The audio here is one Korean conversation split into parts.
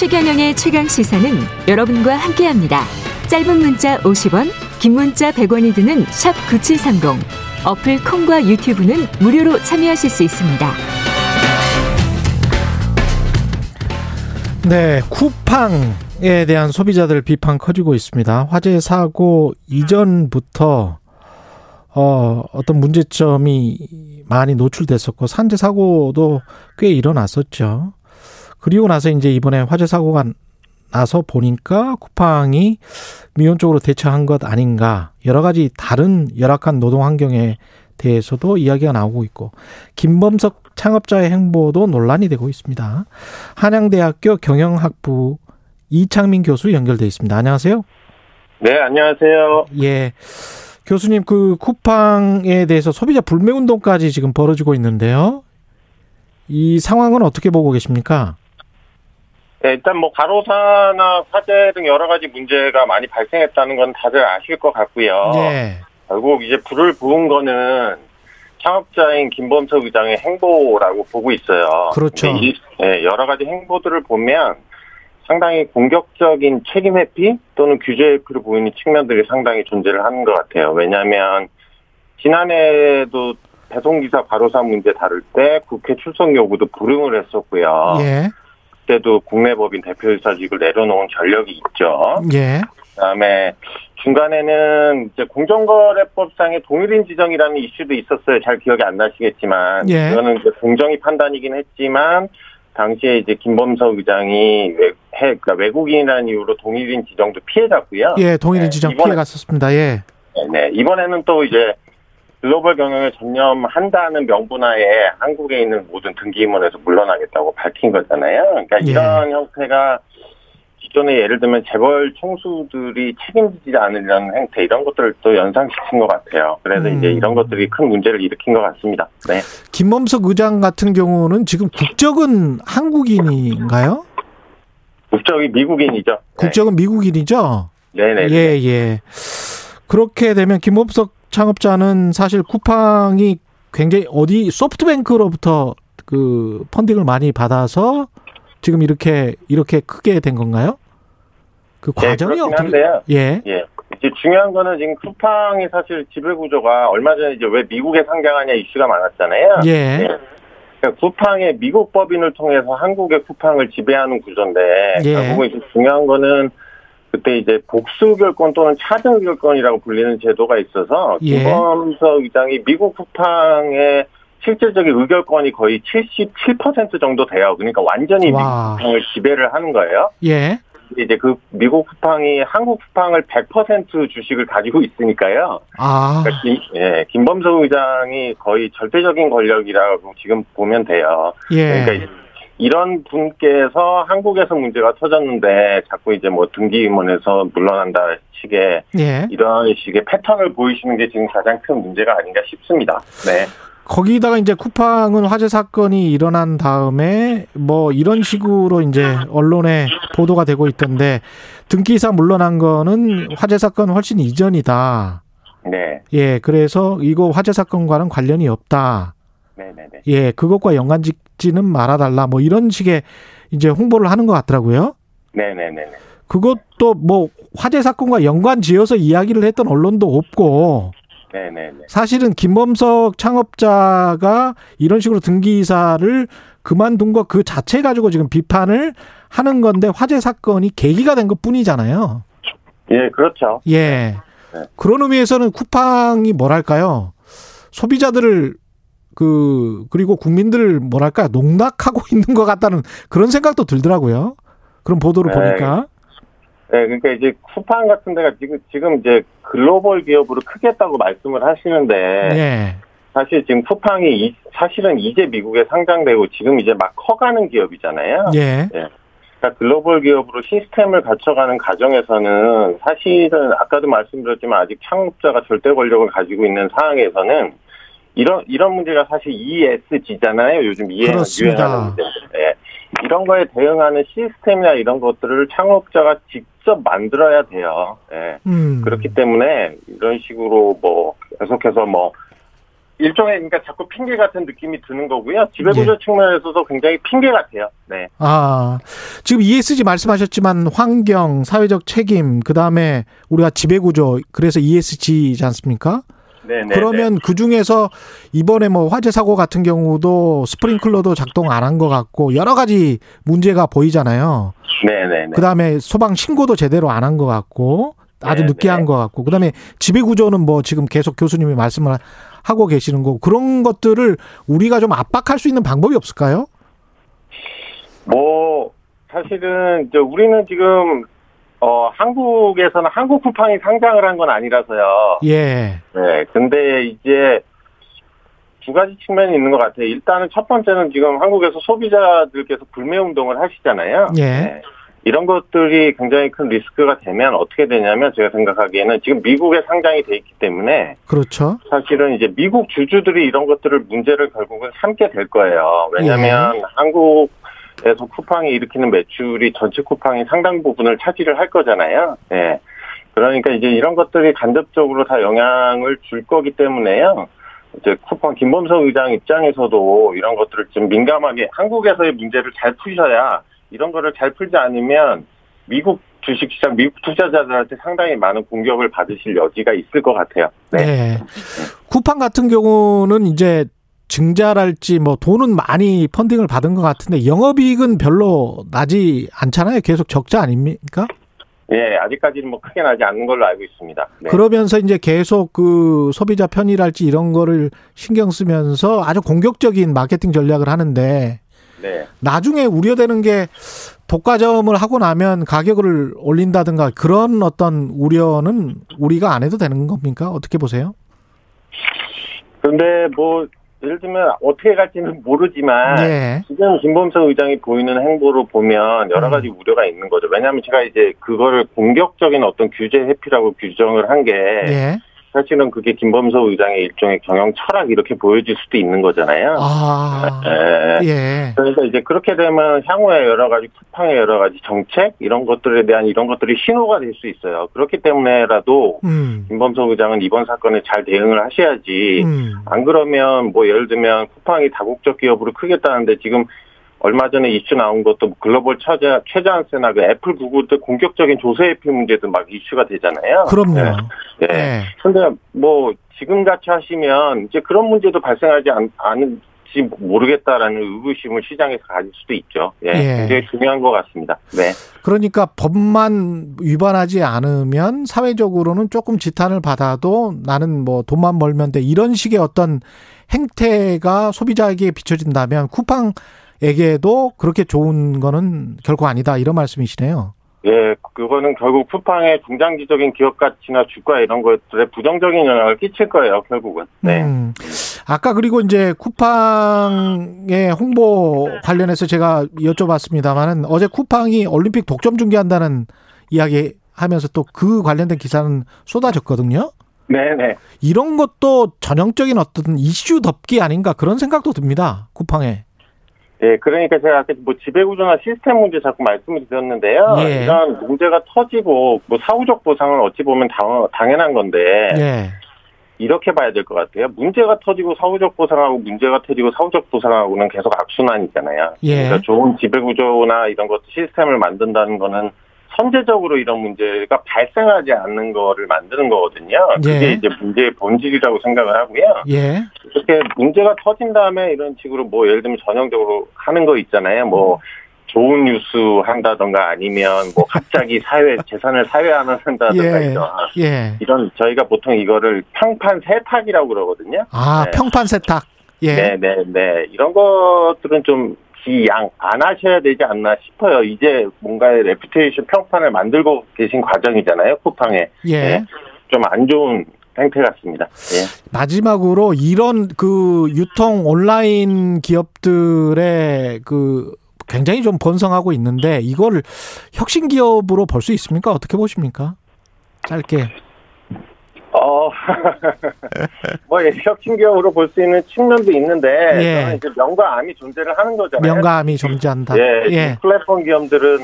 최경영의 최강 시사는 여러분과 함께합니다. 짧은 문자 50원, 긴 문자 100원이 드는 샵 9730. 어플 콩과 유튜브는 무료로 참여하실 수 있습니다. 네, 쿠팡에 대한 소비자들 비판 커지고 있습니다. 화재 사고 이전부터 어, 어떤 문제점이 많이 노출됐었고 산재 사고도 꽤 일어났었죠. 그리고 나서 이제 이번에 화재 사고가 나서 보니까 쿠팡이 미온적으로 대처한 것 아닌가 여러 가지 다른 열악한 노동 환경에 대해서도 이야기가 나오고 있고 김범석 창업자의 행보도 논란이 되고 있습니다. 한양대학교 경영학부 이창민 교수 연결돼 있습니다. 안녕하세요. 네, 안녕하세요. 예. 교수님 그 쿠팡에 대해서 소비자 불매 운동까지 지금 벌어지고 있는데요. 이 상황은 어떻게 보고 계십니까? 네, 일단 뭐 가로사나 화재 등 여러 가지 문제가 많이 발생했다는 건 다들 아실 것 같고요. 네. 결국 이제 불을 부은 거는 창업자인 김범석 의장의 행보라고 보고 있어요. 그렇죠. 이, 네, 여러 가지 행보들을 보면 상당히 공격적인 책임 회피 또는 규제 회피를 보이는 측면들이 상당히 존재를 하는 것 같아요. 왜냐하면 지난해에도 배송기사 과로사 문제 다룰 때 국회 출석 요구도 불응을 했었고요. 예. 그때도 국내 법인 대표이사직을 내려놓은 전력이 있죠. 예. 그다음에 중간에는 이제 공정거래법상의 동일인 지정이라는 이슈도 있었어요. 잘 기억이 안 나시겠지만 예. 이거는 이제 공정위 판단이긴 했지만 당시에 이제 김범석 의장이 외, 해, 그러니까 외국인이라는 이유로 동일인 지정도 피해갔고요. 예, 동일인 네, 지정 이번에- 피해 갔었습니다. 예. 네, 이번에는 또 이제 글로벌 경영에 전념한다는 명분하에 한국에 있는 모든 등기임원에서 물러나겠다고 밝힌 거잖아요. 그러니까 예. 이런 형태가 기존에 예를 들면 재벌 총수들이 책임지지 않으려는 행태 이런 것들을 또 연상시킨 것 같아요. 그래서 음. 이제 이런 것들이 큰 문제를 일으킨 것 같습니다. 네. 김범석 의장 같은 경우는 지금 국적은 한국인인가요? 국적이 미국인이죠. 네. 국적은 미국인이죠? 네네. 예, 예. 그렇게 되면 김범석 창업자는 사실 쿠팡이 굉장히 어디 소프트뱅크로부터 그 펀딩을 많이 받아서 지금 이렇게 이렇게 크게 된 건가요? 그 네, 과정이 그렇긴 어떻게 한데요. 예. 예. 이제 중요한 거는 지금 쿠팡이 사실 지배 구조가 얼마 전에 이제 왜 미국에 상장하냐 이슈가 많았잖아요. 예. 그러니까 쿠팡의 미국 법인을 통해서 한국의 쿠팡을 지배하는 구조인데 예. 결국은 이제 중요한 거는 그때 이제 복수 결권 또는 차등 결권이라고 불리는 제도가 있어서 예. 김범석 의장이 미국 쿠팡의 실질적인 의결권이 거의 77% 정도 돼요. 그러니까 완전히 와. 미국 쿠팡을 지배를 하는 거예요. 예. 이제 그 미국 쿠팡이 한국 쿠팡을 100% 주식을 가지고 있으니까요. 아. 그러니까 김, 예, 김범석 의장이 거의 절대적인 권력이라고 지금 보면 돼요. 예. 그러니까 이런 분께서 한국에서 문제가 터졌는데 자꾸 이제 뭐 등기 임원에서 물러난다 식의 예. 이런 식의 패턴을 보이시는 게 지금 가장 큰 문제가 아닌가 싶습니다. 네. 거기다가 이제 쿠팡은 화재 사건이 일어난 다음에 뭐 이런 식으로 이제 언론에 보도가 되고 있던데 등기사 물러난 거는 화재 사건 훨씬 이전이다. 네. 예, 그래서 이거 화재 사건과는 관련이 없다. 네네네. 예, 그것과 연관 짓지는 말아달라. 뭐 이런 식의 이제 홍보를 하는 것 같더라고요. 네네네네. 그것도 뭐 화재 사건과 연관 지어서 이야기를 했던 언론도 없고 네네네. 사실은 김범석 창업자가 이런 식으로 등기사를 그만둔 것 그 자체 가지고 지금 비판을 하는 건데 화재 사건이 계기가 된 것 뿐이잖아요. 예, 그렇죠. 예. 네. 그런 의미에서는 쿠팡이 뭐랄까요. 소비자들을 그 그리고 국민들을 뭐랄까 농락하고 있는 것 같다는 그런 생각도 들더라고요. 그런 보도를 네. 보니까. 네, 그러니까 이제 쿠팡 같은 데가 지금, 지금 이제 글로벌 기업으로 크겠다고 말씀을 하시는데, 예. 사실 지금 쿠팡이 이- 사실은 이제 미국에 상장되고 지금 이제 막 커가는 기업이잖아요. 예. 그러니까 글로벌 기업으로 시스템을 갖춰가는 과정에서는 사실은 아까도 말씀드렸지만 아직 창업자가 절대 권력을 가지고 있는 상황에서는 이런 이런 문제가 사실 ESG잖아요. 요즘 이해 그렇습니다. 유행하는 문제인데 예. 이런 거에 대응하는 시스템이나 이런 것들을 창업자가 직접 만들어야 돼요. 예. 음. 그렇기 때문에 이런 식으로 뭐 계속해서 뭐 일종의 그러니까 자꾸 핑계 같은 느낌이 드는 거고요. 지배구조 예. 측면에서도 굉장히 핑계 같아요. 네. 아 지금 ESG 말씀하셨지만 환경, 사회적 책임, 그 다음에 우리가 지배구조 그래서 ESG지 않습니까? 네네. 그러면 그 중에서 이번에 뭐 화재 사고 같은 경우도 스프링클러도 작동 안 한 것 같고 여러 가지 문제가 보이잖아요. 네네. 그 다음에 소방 신고도 제대로 안 한 것 같고 아주 늦게 한 것 같고 그다음에 지배 구조는 뭐 지금 계속 교수님이 말씀을 하고 계시는 거고 그런 것들을 우리가 좀 압박할 수 있는 방법이 없을까요? 뭐 사실은 이제 우리는 지금 어 한국에서는 한국 쿠팡이 상장을 한 건 아니라서요. 예. 네. 근데 이제 두 가지 측면이 있는 것 같아요. 일단은 첫 번째는 지금 한국에서 소비자들께서 불매 운동을 하시잖아요. 예. 네. 이런 것들이 굉장히 큰 리스크가 되면 어떻게 되냐면 제가 생각하기에는 지금 미국에 상장이 돼 있기 때문에 그렇죠. 사실은 이제 미국 주주들이 이런 것들을 문제를 결국은 삼게 될 거예요. 왜냐하면 예. 한국 에서 쿠팡이 일으키는 매출이 전체 쿠팡이 상당 부분을 차지를 할 거잖아요. 예. 그러니까 이제 이런 것들이 간접적으로 다 영향을 줄 거기 때문에요. 이제 쿠팡 김범석 의장 입장에서도 이런 것들을 좀 민감하게 한국에서의 문제를 잘 푸셔야 이런 거를 잘 풀지 않으면 미국 주식시장, 미국 투자자들한테 상당히 많은 공격을 받으실 여지가 있을 것 같아요. 네. 네. 쿠팡 같은 경우는 이제 증자랄지 뭐 돈은 많이 펀딩을 받은 것 같은데 영업이익은 별로 나지 않잖아요. 계속 적자 아닙니까? 예, 아직까지는 뭐 크게 나지 않는 걸로 알고 있습니다. 네. 그러면서 이제 계속 그 소비자 편의랄지 이런 거를 신경 쓰면서 아주 공격적인 마케팅 전략을 하는데 네. 나중에 우려되는 게 독과점을 하고 나면 가격을 올린다든가 그런 어떤 우려는 우리가 안 해도 되는 겁니까? 어떻게 보세요? 근데 뭐 예를 들면 어떻게 갈지는 모르지만 네. 지금 김범석 의장이 보이는 행보로 보면 여러 음. 가지 음. 우려가 있는 거죠. 왜냐하면 제가 이제 그거를 공격적인 어떤 규제 회피라고 규정을 한게 네. 사실은 그게 김범석 의장의 일종의 경영 철학 이렇게 보여질 수도 있는 거잖아요. 아, 네. 예. 그래서 이제 그렇게 되면 향후에 여러 가지 쿠팡의 여러 가지 정책 이런 것들에 대한 이런 것들이 신호가 될 수 있어요. 그렇기 때문에라도 음. 김범석 의장은 이번 사건에 잘 대응을 하셔야지. 음. 안 그러면 뭐 예를 들면 쿠팡이 다국적 기업으로 크겠다는데 지금 얼마 전에 이슈 나온 것도 글로벌 최자, 최저한세나 그 애플 구글들 공격적인 조세 회피 문제도 막 이슈가 되잖아요. 그럼요. 네. 네. 네. 근데 뭐 지금 같이 하시면 이제 그런 문제도 발생하지 않, 않을지 모르겠다라는 의구심을 시장에서 가질 수도 있죠. 예. 예. 굉장히 중요한 것 같습니다. 네. 그러니까 법만 위반하지 않으면 사회적으로는 조금 지탄을 받아도 나는 뭐 돈만 벌면 돼 이런 식의 어떤 행태가 소비자에게 비춰진다면 쿠팡 에게도 그렇게 좋은 거는 결코 아니다 이런 말씀이시네요. 예, 그거는 결국 쿠팡의 중장기적인 기업 가치나 주가 이런 것들에 부정적인 영향을 끼칠 거예요, 결국은. 네. 음, 아까 그리고 이제 쿠팡의 홍보 관련해서 제가 여쭤봤습니다만은 어제 쿠팡이 올림픽 독점 중계한다는 이야기 하면서 또 그 관련된 기사는 쏟아졌거든요. 네네. 이런 것도 전형적인 어떤 이슈 덮기 아닌가 그런 생각도 듭니다. 쿠팡에. 예, 그러니까 제가 아까 뭐 지배구조나 시스템 문제 자꾸 말씀을 드렸는데요. 예. 이런 문제가 터지고 뭐 사후적 보상은 어찌 보면 당, 당연한 건데 예. 이렇게 봐야 될 것 같아요. 문제가 터지고 사후적 보상하고 문제가 터지고 사후적 보상하고는 계속 악순환이잖아요. 예. 그러니까 좋은 지배구조나 이런 것 시스템을 만든다는 거는 선제적으로 이런 문제가 발생하지 않는 거를 만드는 거거든요. 그게 예. 이제 문제의 본질이라고 생각을 하고요. 예. 이렇게 문제가 터진 다음에 이런 식으로 뭐 예를 들면 전형적으로 하는 거 있잖아요. 뭐 좋은 뉴스 한다던가 아니면 뭐 갑자기 사회 재산을 사회화는 한다던가 예. 이런 예. 이런 저희가 보통 이거를 평판 세탁이라고 그러거든요. 아 네. 평판 세탁. 예. 네네네 네, 네. 이런 것들은 좀 기양 안 하셔야 되지 않나 싶어요. 이제 뭔가의 reputation 평판을 만들고 계신 과정이잖아요. 쿠팡에. 예. 네. 좀안 좋은 행태 같습니다. 예. 마지막으로 이런 그 유통 온라인 기업들의 그 굉장히 좀 번성하고 있는데 이걸 혁신 기업으로 볼 수 있습니까? 어떻게 보십니까? 짧게. 어, 뭐, 예, 혁신기업으로 볼 수 있는 측면도 있는데, 예. 저는 이제 명과 암이 존재를 하는 거잖아요. 명과 암이 존재한다. 예, 예. 플랫폼 기업들은,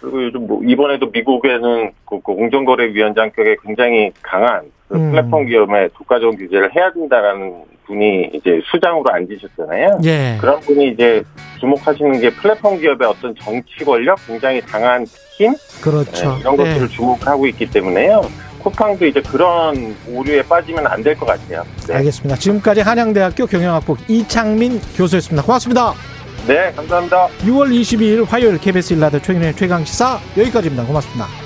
그리고 요즘 뭐, 이번에도 미국에는 그, 그 공정거래위원장격에 굉장히 강한 그 음. 플랫폼 기업의 독과점 규제를 해야 된다라는 분이 이제 수장으로 앉으셨잖아요. 예. 그런 분이 이제 주목하시는 게 플랫폼 기업의 어떤 정치 권력, 굉장히 강한 힘 그렇죠. 네, 이런 예. 것들을 주목하고 있기 때문에요. 쿠팡도 이제 그런 오류에 빠지면 안 될 것 같아요. 네. 알겠습니다. 지금까지 한양대학교 경영학부 이창민 교수였습니다. 고맙습니다. 네, 감사합니다. 6월 22일 화요일 KBS 일라드 최근의 최강 시사 여기까지입니다. 고맙습니다.